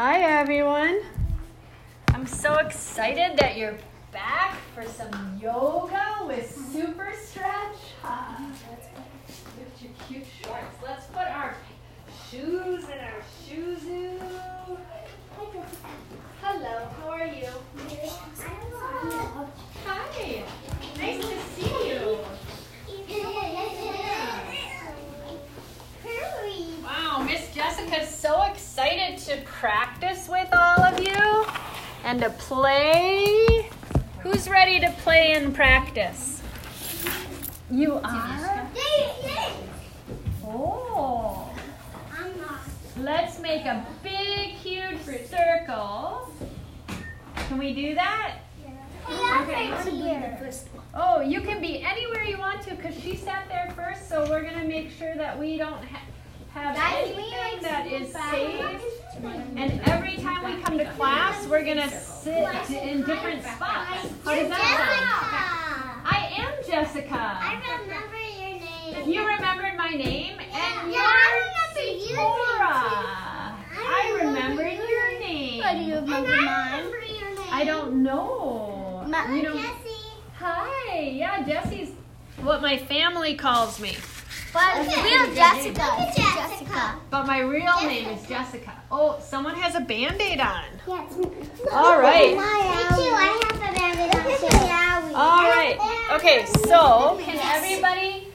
Hi, everyone. I'm so excited that you're back for some yoga with super stretch. Ah, Lift your cute shorts. Let's put our shoes in our shoes. Hello, how are you? Practice with all of you and to play. Who's ready to play and practice? You are? Oh. I'm lost. Let's make a big, huge circle. Can we do that? Yeah. Oh, you can be anywhere you want to because she sat there first, so we're going to make sure that we don't ha- have anything that is saved. And every time we come to class, we're going to sit in different spots. How does that sound? I am Jessica. I remember your name. You remembered my name, and Yeah, I you're remember you Sephora. I remembered your name. And I remember your name. I don't know. You don't- Jessie. Hi, yeah, Jesse's what my family calls me, But real Jessica. Jessica. but my real name is Jessica. Oh, someone has a band-aid on. Yes. All right. Me too. I have a bandit on too. All right. Okay, so can everybody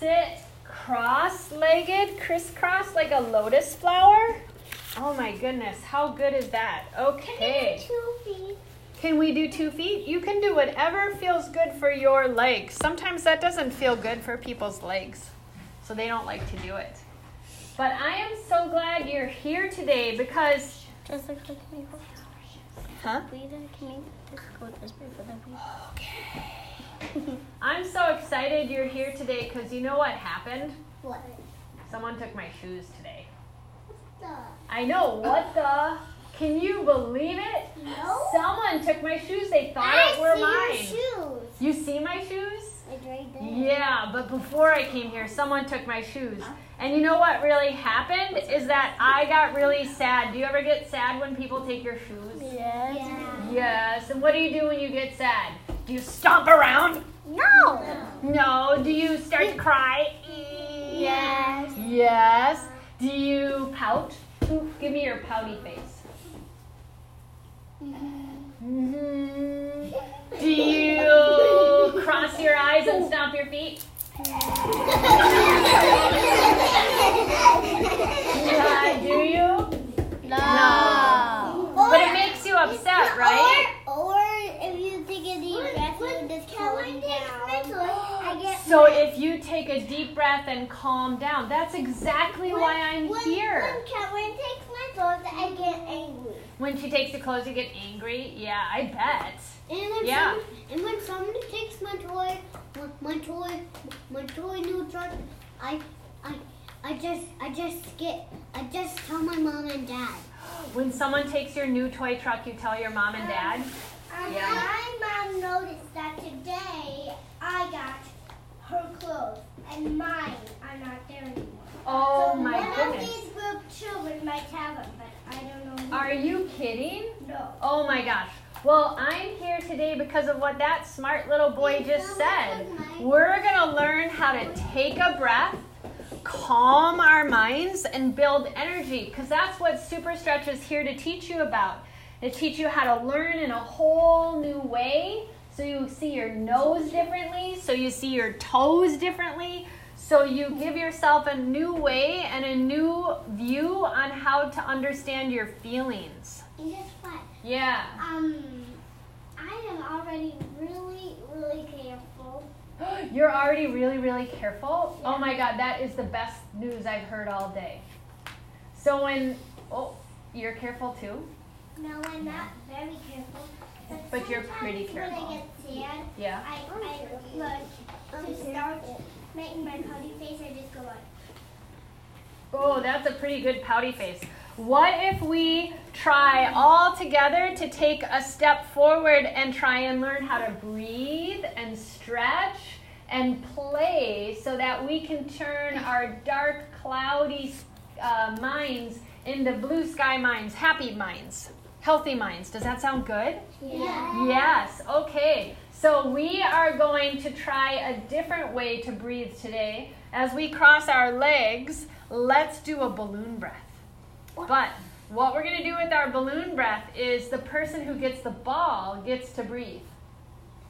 sit cross-legged, crisscross like a lotus flower? Oh my goodness, how good is that? Okay. Two feet. Can we do two feet? You can do whatever feels good for your legs. Sometimes that doesn't feel good for people's legs, so they don't like to do it. But I am so glad you're here today because. Jessica, can you go? Huh? Please, can you this for the Okay. I'm so excited you're here today because you know what happened? What? Someone took my shoes today. What the. I know, what the? Can you believe it? No. Someone took my shoes. They thought I it were see mine. your shoes. You see my shoes? Right. Yeah, but before I came here, someone took my shoes. And you know what really happened? Is that I got really sad. Do you ever get sad when people take your shoes? Yes. Yeah. Yes. And what do you do when you get sad? Do you stomp around? No. No. Do you start to cry? Yes. Yes. Do you pout? Ooh, Give me your pouty face. hmm Do you cross your eyes and stomp your feet? Yeah, do you? No. no But it makes you upset, right? Or, or if you take a deep breath, you just calm down. I get So if you take a deep breath and calm down, that's exactly why I'm when, here. When Cameron takes my clothes, I get angry. When she takes the clothes, you get angry. Yeah, I bet. And when Yeah. some, and when somebody takes my toy, my, toy, my toy new truck, I, I, I just, I just get, I just tell my mom and dad. When someone takes your new toy truck, you tell your mom and dad. Um, Yeah. My mom noticed that today I got her clothes and mine are not there anymore. Oh so my one of these group children might have them, but I don't know. Are you kidding? No. Oh my gosh. Well, I'm here today because of what that smart little boy just said. We're going to learn how to take a breath, calm our minds, and build energy because that's what Super Stretch is here to teach you about. To teach you how to learn in a whole new way so you see your nose differently, so you see your toes differently, so you give yourself a new way and a new view on how to understand your feelings. And guess what? Yeah. Um, I am already really, really careful. You're already really, really careful. Yeah. Oh my God, that is the best news I've heard all day. So when, oh, you're careful too? No, I'm not very careful. But you're pretty careful. When I get sad, Yeah. I, I like to start making my pouty face. I just go like. Oh, that's a pretty good pouty face. What if we try all together to take a step forward and try and learn how to breathe and stretch and play so that we can turn our dark, cloudy uh, minds into blue sky minds, happy minds, healthy minds. Does that sound good? Yeah. Yes. Okay. So we are going to try a different way to breathe today. As we cross our legs, let's do a balloon breath. But what we're going to do with our balloon breath is the person who gets the ball gets to breathe.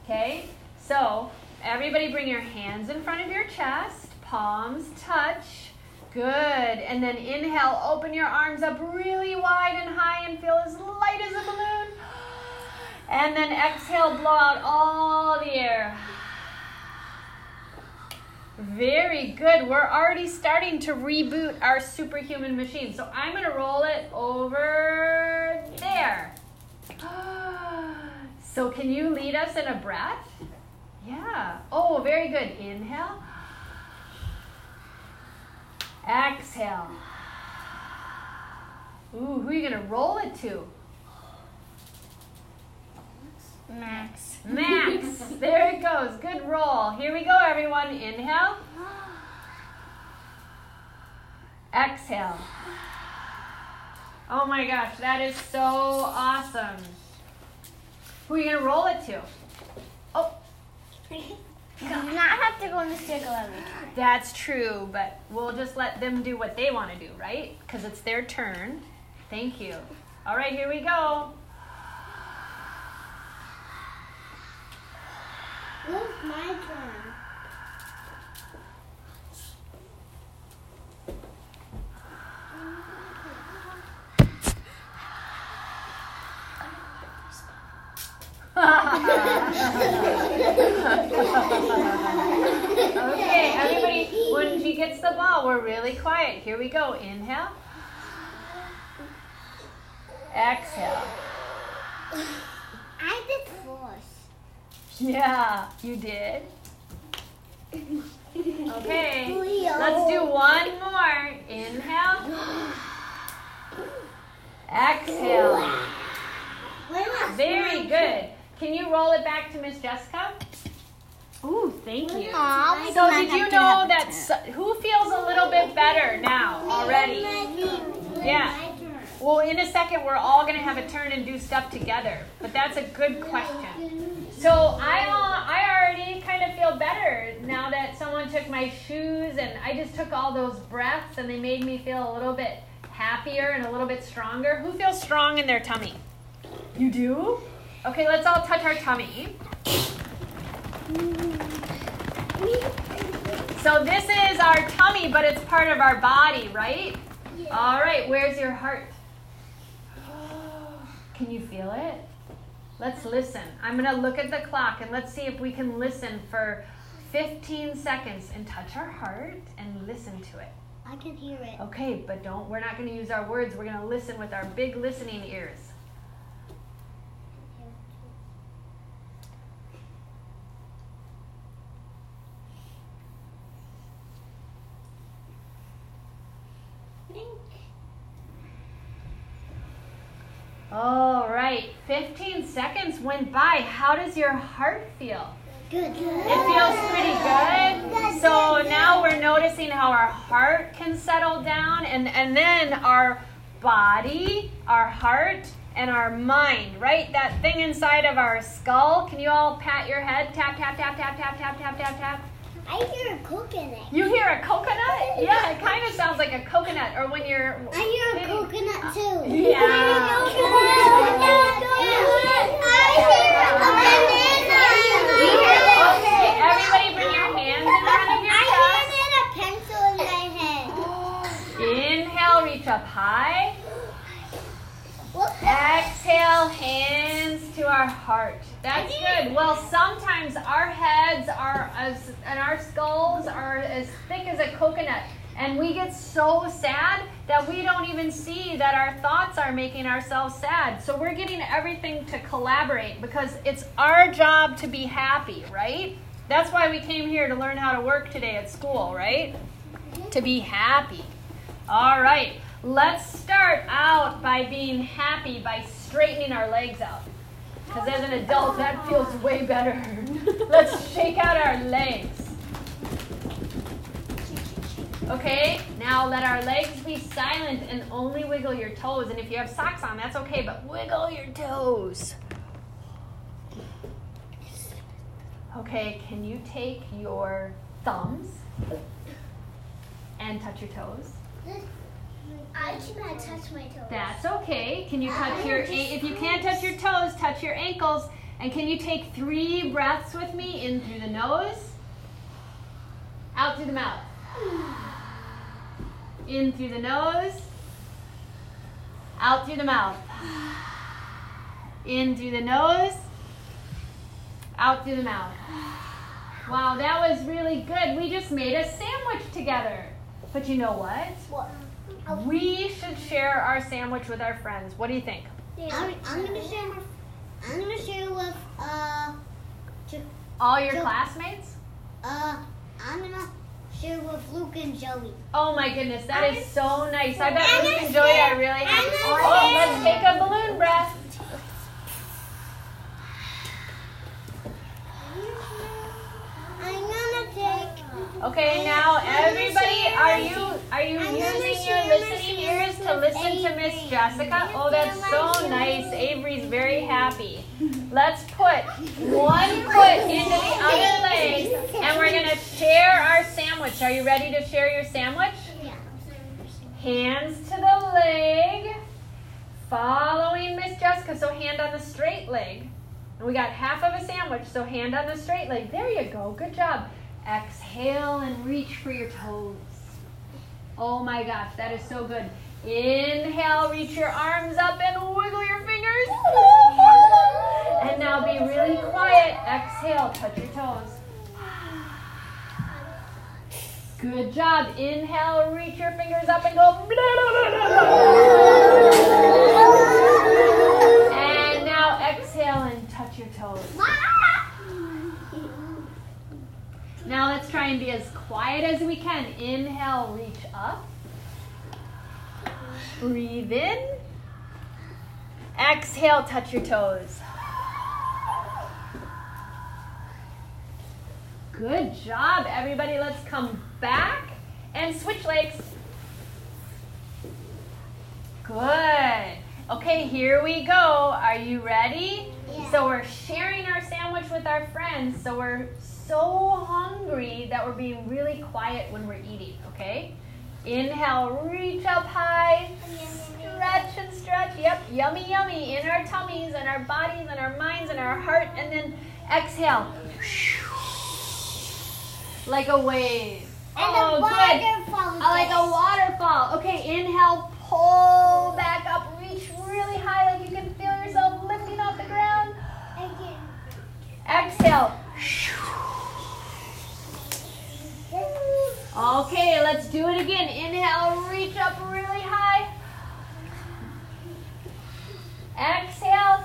Okay? So, everybody bring your hands in front of your chest, palms touch. Good. And then inhale, open your arms up really wide and high and feel as light as a balloon. And then exhale, blow out all the air. Very good. We're already starting to reboot our superhuman machine. So I'm going to roll it over there. So can you lead us in a breath? Yeah. Oh, very good. Inhale. Exhale. Ooh, who are you going to roll it to? Max. Max. There it goes. Good roll. Here we go, everyone. Inhale. Exhale. Oh my gosh, that is so awesome. Who are you going to roll it to? Oh, You do not have to go in the circle every time. that's true, but we'll just let them do what they want to do, right? Because it's their turn. Thank you. All right, here we go. It's my turn. Okay, everybody, when she gets the ball, we're really quiet. Here we go. Inhale. Exhale. I did force. Yeah, you did. Okay, let's do one more. Inhale. Exhale. Very good. Can you roll it back to Miss Jessica? Ooh, thank you. Aw, So did you know that s- who feels a little bit better now already? Yeah. Well, in a second, we're all going to have a turn and do stuff together. But that's a good question. So I, uh, I already kind of feel better now that someone took my shoes and I just took all those breaths and they made me feel a little bit happier and a little bit stronger. Who feels strong in their tummy? You do? Okay, let's all touch our tummy. So this is our tummy, but it's part of our body, right? All right, where's your heart? Can you feel it? Let's listen. I'm going to look at the clock and let's see if we can listen for 15 seconds and touch our heart and listen to it. I can hear it. Okay, but don't we're not going to use our words. We're going to listen with our big listening ears. All right, 15 seconds went by. How does your heart feel? Good. It feels pretty good. So now we're noticing how our heart can settle down and, and then our body, our heart, and our mind, right? That thing inside of our skull. Can you all pat your head? Tap, tap, tap, tap, tap, tap, tap, tap, tap. I hear a coconut. You hear a coconut? Yeah, it kind of sounds like a coconut. Or when you're. I hear a coconut too. Yeah. I Okay, everybody bring your hands in front of your chest. I hear a pencil in my head. Inhale, reach up high. Exhale, hands to our heart. That's good. Well, sometimes our heads are as and our skulls are as thick as a coconut, and we get so sad that we don't even see that our thoughts are making ourselves sad. So we're getting everything to collaborate because it's our job to be happy, right? That's why we came here to learn how to work today at school, right? To be happy. All right, let's start out by being happy by straightening our legs out. Because as an adult, that feels way better. let's shake out our legs. Okay, Now let our legs be silent and only wiggle your toes. And if you have socks on, that's okay, but wiggle your toes. Okay, can you take your thumbs and touch your toes? I cannot touch my toes. That's okay. Can you touch your if you can't touch your toes, touch your ankles. And can you take three breaths with me in through the nose, out through the mouth. In through the nose, out through the mouth. In through the nose, out through the mouth. Wow, that was really good. We just made a sandwich together. But you know what? What? We should share our sandwich with our friends. What do you think? I'm, I'm gonna share. my- I'm gonna share with uh, to, All your So- classmates? uh, I'm gonna share with Luke and Joey. Oh my goodness, that is so nice. I bet Luke and Joey are really happy. gonna Oh, share- let's take a balloon breath. I'm gonna take. Okay, now everybody, are you are you I'm gonna using your share my listening ears to to Miss. Jessica? Oh, that's so nice. Avery's very happy. Let's put one foot into the other leg, and we're gonna share our sandwich. Are you ready to share your sandwich? Yeah. Hands to the leg, following Miss Jessica. So hand on the straight leg. And we got half of a sandwich, so hand on the straight leg. There you go. Good job. Exhale and reach for your toes. Oh my gosh, that is so good. Inhale, reach your arms up and wiggle your fingers. And now be really quiet. Exhale, touch your toes. Good job. Inhale, reach your fingers up and go. Breathe in. Exhale, touch your toes. Good job, everybody. Let's come back and switch legs. Good. Okay, here we go. Are you ready? Yeah. So we're sharing our sandwich with our friends. So we're so hungry that we're being really quiet when we're eating, okay? Inhale, reach up high. Stretch and stretch. Yep, yummy, yummy in our tummies and our bodies and our minds and our heart. And then exhale. Like a wave. oh, good. Like a waterfall. Okay, inhale, pull back up, reach really high like you can feel yourself lifting off the ground. Exhale. Okay, let's do it again. Inhale, reach up really high. Exhale.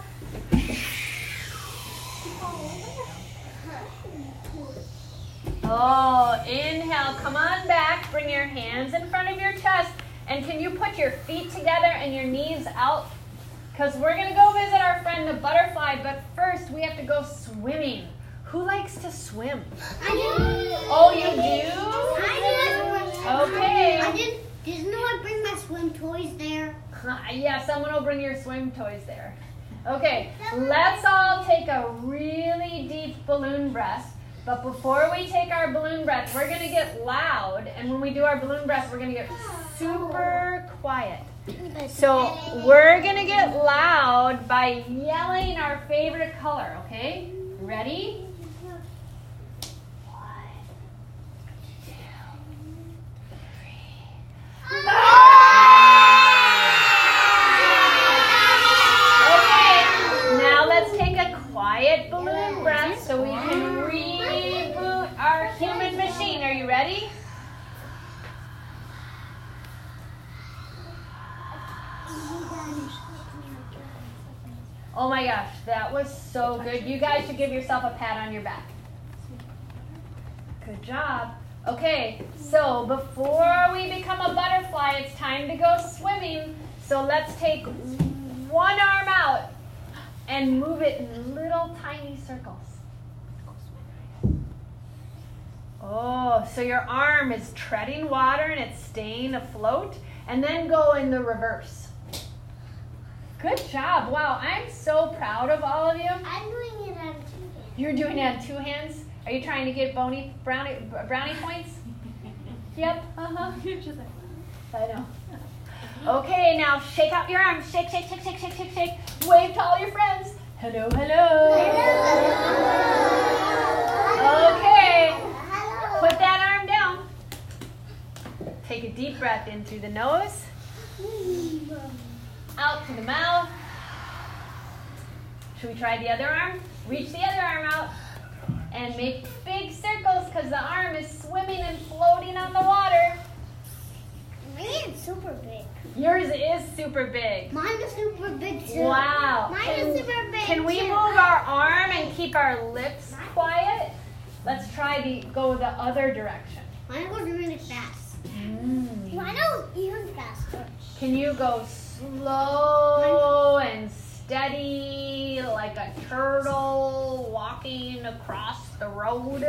Oh, inhale. Come on back. Bring your hands in front of your chest. And can you put your feet together and your knees out? Because we're going to go visit our friend the butterfly, but first we have to go swimming. Who likes to swim? Oh, you do? Okay. I didn't. Didn't know I bring my swim toys there. yeah, someone will bring your swim toys there. Okay, let's all take a really deep balloon breath. But before we take our balloon breath, we're going to get loud. And when we do our balloon breath, we're going to get super quiet. So we're going to get loud by yelling our favorite color, okay? Ready? One, two, three. Okay, now let's take a quiet balloon breath so we can reboot our human machine. Are you ready? Oh my gosh, that was so good. You guys should give yourself a pat on your back. Good job. Okay, so before we become a butterfly, it's time to go swimming. So let's take one arm out and move it in little tiny circles. Oh, so your arm is treading water and it's staying afloat, and then go in the reverse. Good job. Wow, I'm so proud of all of you. I'm doing it on two hands. You're doing it on two hands? Are you trying to get bony brownie brownie points? Yep. Uh-huh. I know. Okay, now shake out your arms. Shake, shake, shake, shake, shake, shake, shake. Wave to all your friends. Hello, hello. Okay. Hello. Put that arm down. Take a deep breath in through the nose, out through the mouth. Should we try the other arm? Reach the other arm out and make big circles because the arm is swimming and floating on the water. Mine's super big. Yours is super big. Mine is super big too. Wow. Mine Can, is super big can we too. move our arm and keep our lips quiet? Let's try the go the other direction. Mine goes really fast. Mm. Mine goes even faster. Can you go slow and steady like a turtle walking across the road?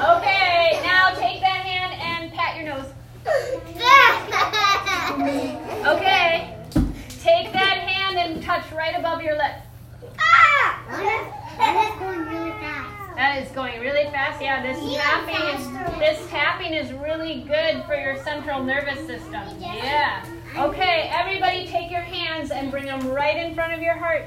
Okay, now take that hand and pat your nose. Okay, take that hand and touch right above your lip. Ah! Mine is going really fast. That is going really fast. Yeah, this tapping is faster. this tapping is really good for your central nervous system. Yeah. Okay, everybody take your hands and bring them right in front of your heart.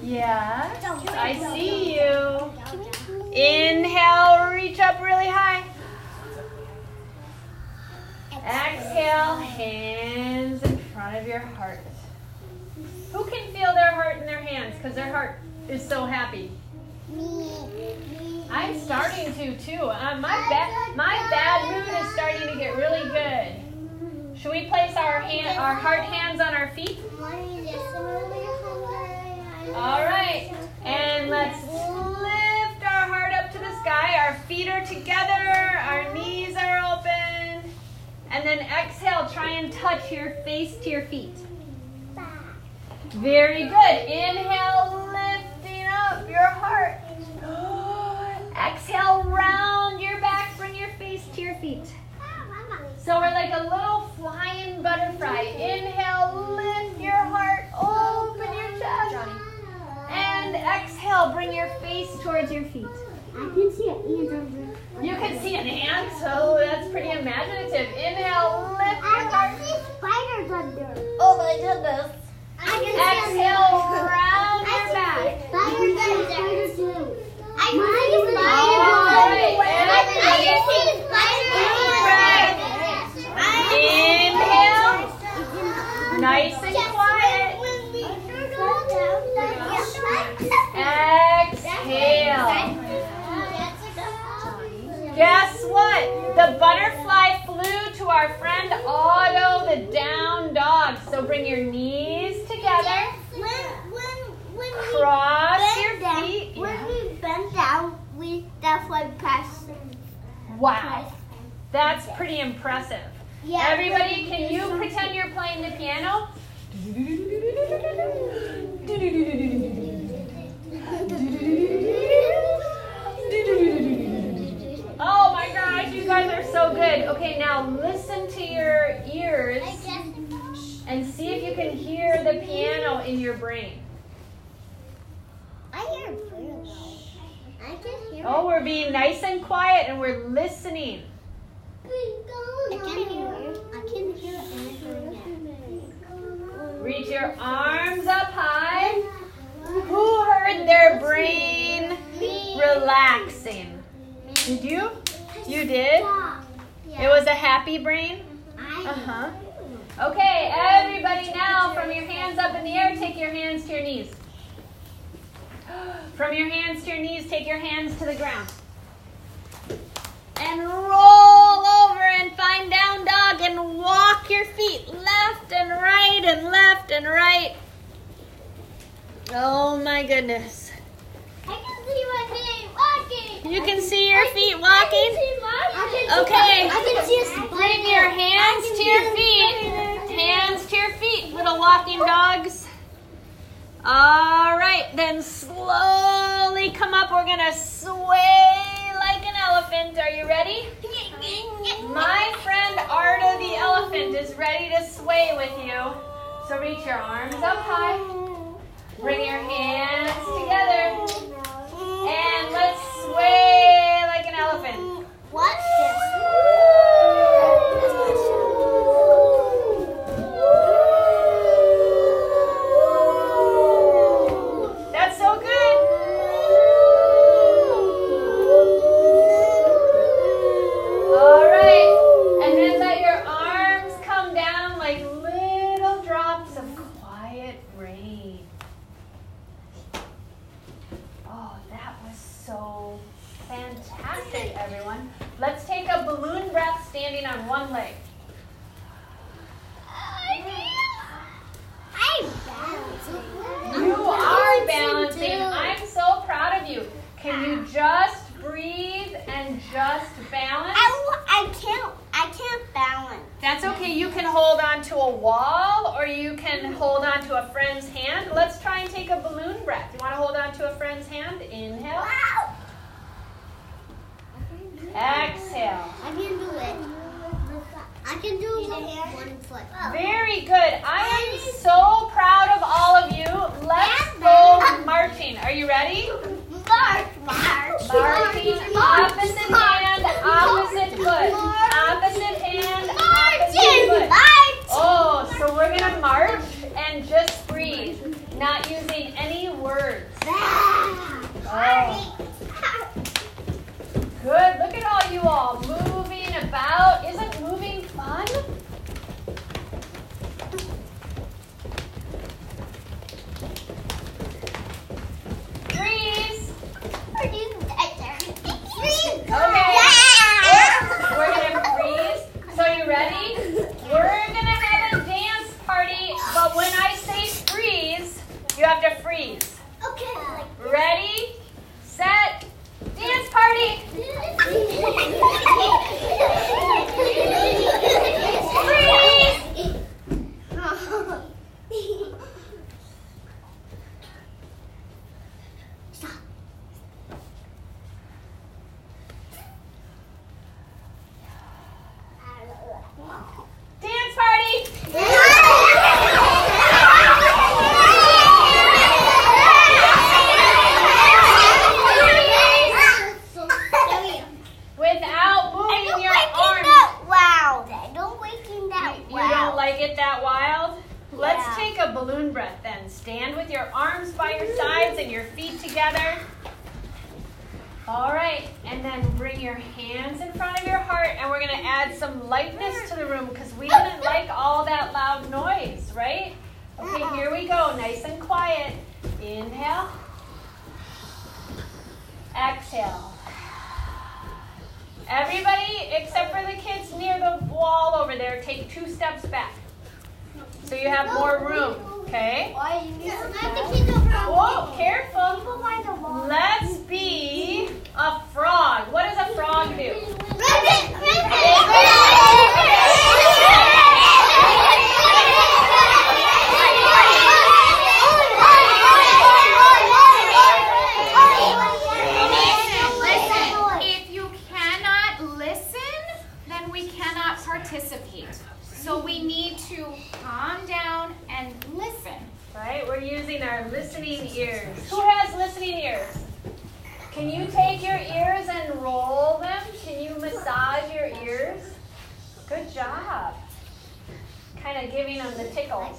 Yeah. I see you. Inhale, reach up really high. Exhale, hands in front of your heart. Who can feel their heart in their hands because their heart is so happy? I'm starting to too. Uh, my bad, my bad mood is starting to get really good. Should we place our hand, our heart hands on our feet? All right, and let's lift our heart up to the sky. Our feet are together, our knees are open, and then exhale. Try and touch your face to your feet. Very good. Inhale, your heart. Exhale, round your back, bring your face to your feet. So we're like a little flying butterfly. Inhale, lift your heart, open your chest. And exhale, bring your face towards your feet. I can see an over You can see an ant, so that's pretty imaginative. Inhale, lift your I heart. can see spiders under. Oh my goodness. I can Exhale, round your can back. see spiders under. too. I can All see right, spiders. I can see Inhale, nice and quiet. Exhale. Guess what? The butterfly flew to our friend Otto the down dog. So bring your knees together. Cross your feet. When Yeah. we bend down, we definitely press. Wow. That's pretty impressive. Yeah. Everybody, can you pretend you're playing the piano? Oh my gosh, you guys are so good. Okay, now listen to your ears and see if you can hear the piano in your brain. I hear well. I can hear Oh, we're being nice and quiet and we're listening. I can hear. I can hear Reach your arms up high. Who heard their brain relaxing? Did you? You did? It was a happy brain? Uh huh. Okay, everybody now from your hands up in the air, take your hands to your knees. From your hands to your knees, take your hands to the ground. And roll over and find down dog and walk your feet left and right and left and right. Oh my goodness. I can see my feet walking. You can see your feet walking? Okay. I can see a. Bring your hands to your feet. Hands to your feet, little walking dogs. All right, then slowly come up. We're gonna sway like an elephant. Are you ready? My friend Arda the elephant is ready to sway with you. So reach your arms up high. Bring your hands together. And let's sway like an elephant. Watch That's so good. All right. And then let your arms come down like little drops of quiet rain. Oh, that was so fantastic, everyone. Let's take a balloon breath standing on one leg. You are balancing. I'm so proud of you. Can you just breathe and just balance? I can't. I can't balance. That's okay. You can hold on to a wall or you can hold on to a friend's hand. Let's try and take a balloon breath. You want to hold on to a friend's hand? Inhale. Wow. Exhale. I can do it. I can do it. one foot. Very good. I am so proud of all of you. Let's go marching. Are you ready? March, march. Marching. Opposite opposite foot. Opposite hand, opposite foot. march. Oh, so we're gonna march and just breathe, not using any words. Oh, good. Look at all you all moving about. Isn't moving fun? Freeze. Okay. We're gonna freeze. So you ready? We're gonna have a dance party, but when I say freeze, you have to freeze. Okay. Ready, set, dance party. Freeze. Stop. Dance party. Without moving your arms. You don't like it that wild? Let's Yeah. take a balloon breath then. Stand with your arms by your sides and your feet together. All right, and then bring your hands in front of your heart, and we're going to add some lightness to the room because we didn't like all that loud noise, right? Okay, here we go. Nice and quiet. Inhale. Exhale. Everybody, except for the kids near the wall over there, take two steps back. So you have more room, okay? Why you need to the frog? Whoa, careful. Let's be a frog. What does a frog do? If you cannot listen, then we cannot participate. So we need to calm down and listen. Right? We're using our listening ears. Who has listening ears? Can you take your ears and roll them? Can you massage your ears? Good job. Kind of giving them the tickles.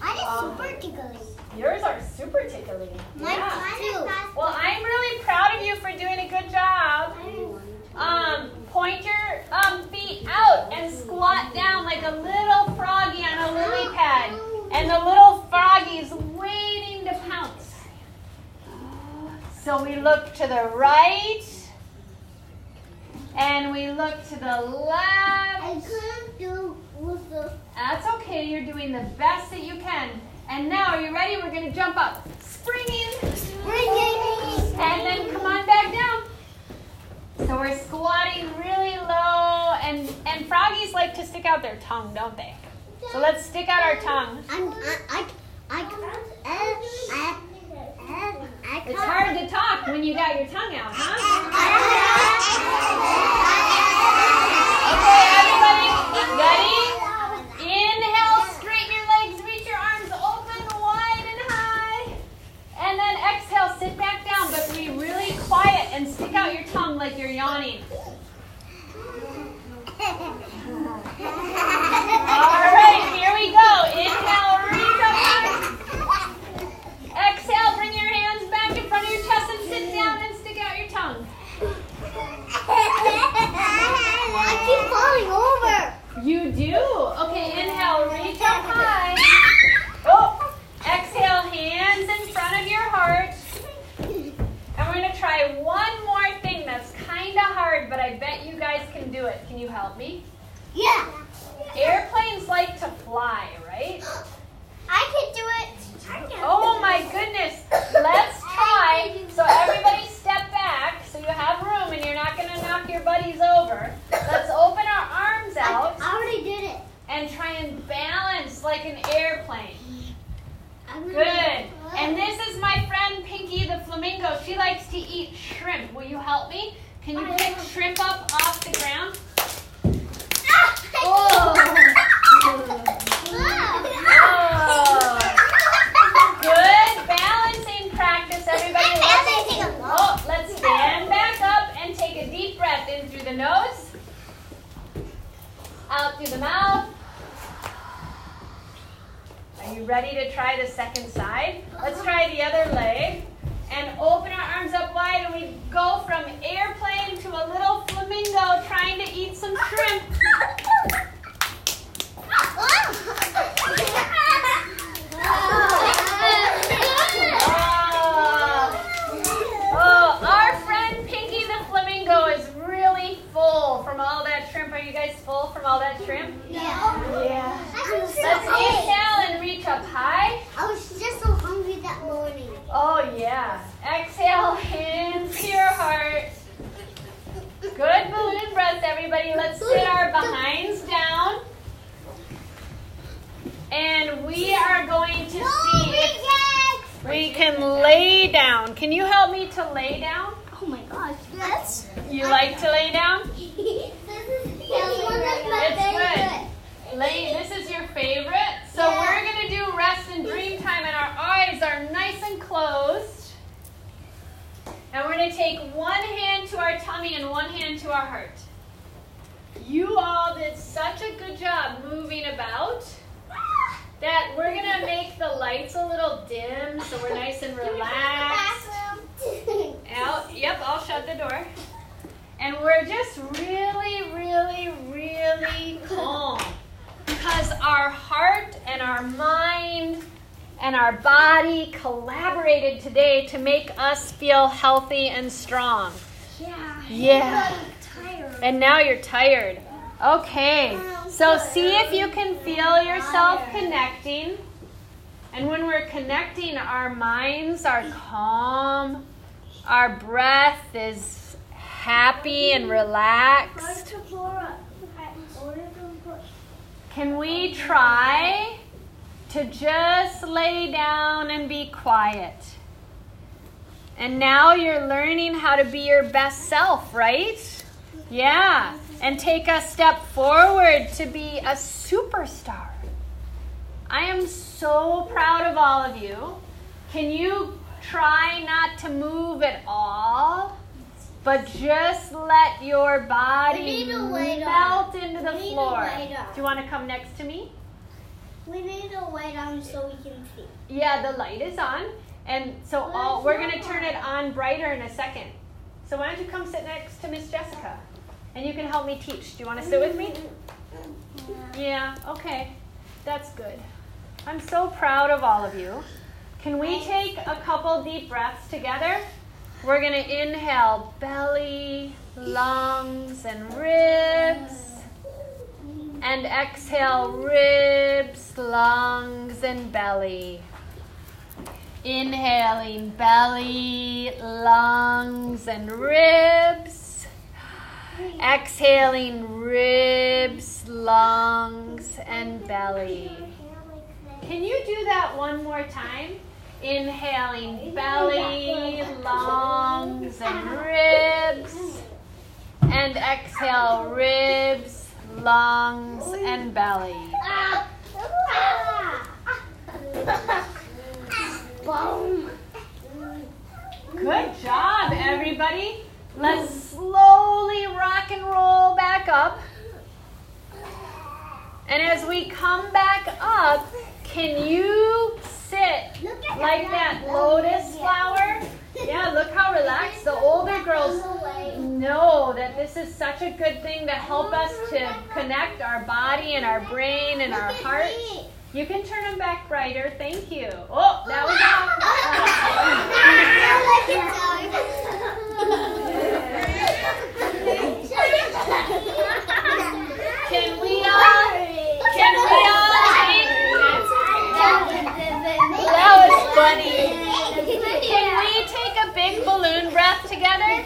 I is um, super tickly. Yours are super tickly. Mine Yeah. Well, I'm really proud of you for doing a good job. Um, point your um, feet out and squat down like a little froggy on a lily pad. And the little froggy's waiting to pounce. So we look to the right and we look to the left. I can't do it. That's okay. You're doing the best that you can. And now, are you ready? We're going to jump up. Springing. Springing. And then come on back down. So we're squatting really low. And, and froggies like to stick out their tongue, don't they? So let's stick out our tongue. I'm, I, I, I, I, It's hard to talk when you got your tongue out, huh? Okay, everybody, ready? Inhale, straighten your legs, reach your arms open wide and high. And then exhale, sit back down, but be really quiet and stick out your tongue like you're yawning. All right, here we go. Inhale, reach up high. Exhale, bring your hands back in front of your chest and sit down and stick out your tongue. I keep falling over. You do. Okay, inhale, reach up high. Oh, exhale, hands in front of your heart. And we're going to try one more thing that's kind of hard, but I bet you guys can do it. Can you help me? Yeah. Airplanes like to fly, right? I can do it. Oh my goodness. Let's try. So everybody step back so you have room and you're not going to over. Let's open our arms out I already did it. and try and balance like an airplane. Good. And this is my friend Pinky the flamingo. She likes to eat shrimp. Will you help me? Can you pick shrimp up off the ground? Oh. Oh. Good balancing practice, everybody. Let's, oh, let's stand back up and take a deep breath in through the nose, out through the mouth. Are you ready to try the second side? Let's try the other leg. And open our arms up wide, and we go from airplane to a little flamingo trying to eat some shrimp. Oh, oh, our friend Pinky the flamingo is really full from all that shrimp. Are you guys full from all that shrimp? Yeah. Yeah. Let's Let's inhale and reach up high. I was just so hungry that morning. Oh, yeah. Exhale, hands to your heart. Good balloon breath, everybody. Let's sit our behinds down. And we are going to see if we can lay down. Can you help me to lay down? Oh my gosh, Yes. You like to lay down? It's good. Lay, this is your favorite. So Yeah. we're going to do rest and dream time, and our eyes are nice and closed. And we're going to take one hand to our tummy and one hand to our heart. You all did such a good job moving about that we're going to make the lights a little dim so we're nice and relaxed. Out. Yep, I'll shut the door. And we're just really, really, really calm. Because our heart and our mind and our body collaborated today to make us feel healthy and strong. Yeah. Yeah. And now you're tired. Okay. So see if you can feel yourself connecting. And when we're connecting, our minds are calm. Our breath is happy and relaxed. Can we try to just lay down and be quiet? And now you're learning how to be your best self, right? Yeah. And take a step forward to be a superstar. I am so proud of all of you. Can you try not to move at all? But just let your body We need to lay down. melt into the We floor. Do you want to come next to me? We need a light on so we can see. Yeah, the light is on. And so all, we're going to turn it on brighter in a second. So why don't you come sit next to Miss Jessica? And you can help me teach. Do you want to sit with me? Mm-hmm. Yeah, okay. That's good. I'm so proud of all of you. Can we take a couple deep breaths together? We're going to inhale belly, lungs, and ribs. And exhale ribs, lungs, and belly. Inhaling belly, lungs, and ribs. Exhaling ribs, lungs, and belly. Can you do that one more time? Inhaling belly, lungs, and ribs. And exhale ribs, lungs, and belly. Boom. Good job, everybody. Let's slowly rock and roll back up. And as we come back up, can you sit like that lotus flower? Yeah, look how relaxed. The older girls know that this is such a good thing to help us to connect our body and our brain and our heart. You can turn them back brighter. Thank you. Oh, that was Can we all? Can we all take? Can we take a big balloon breath together?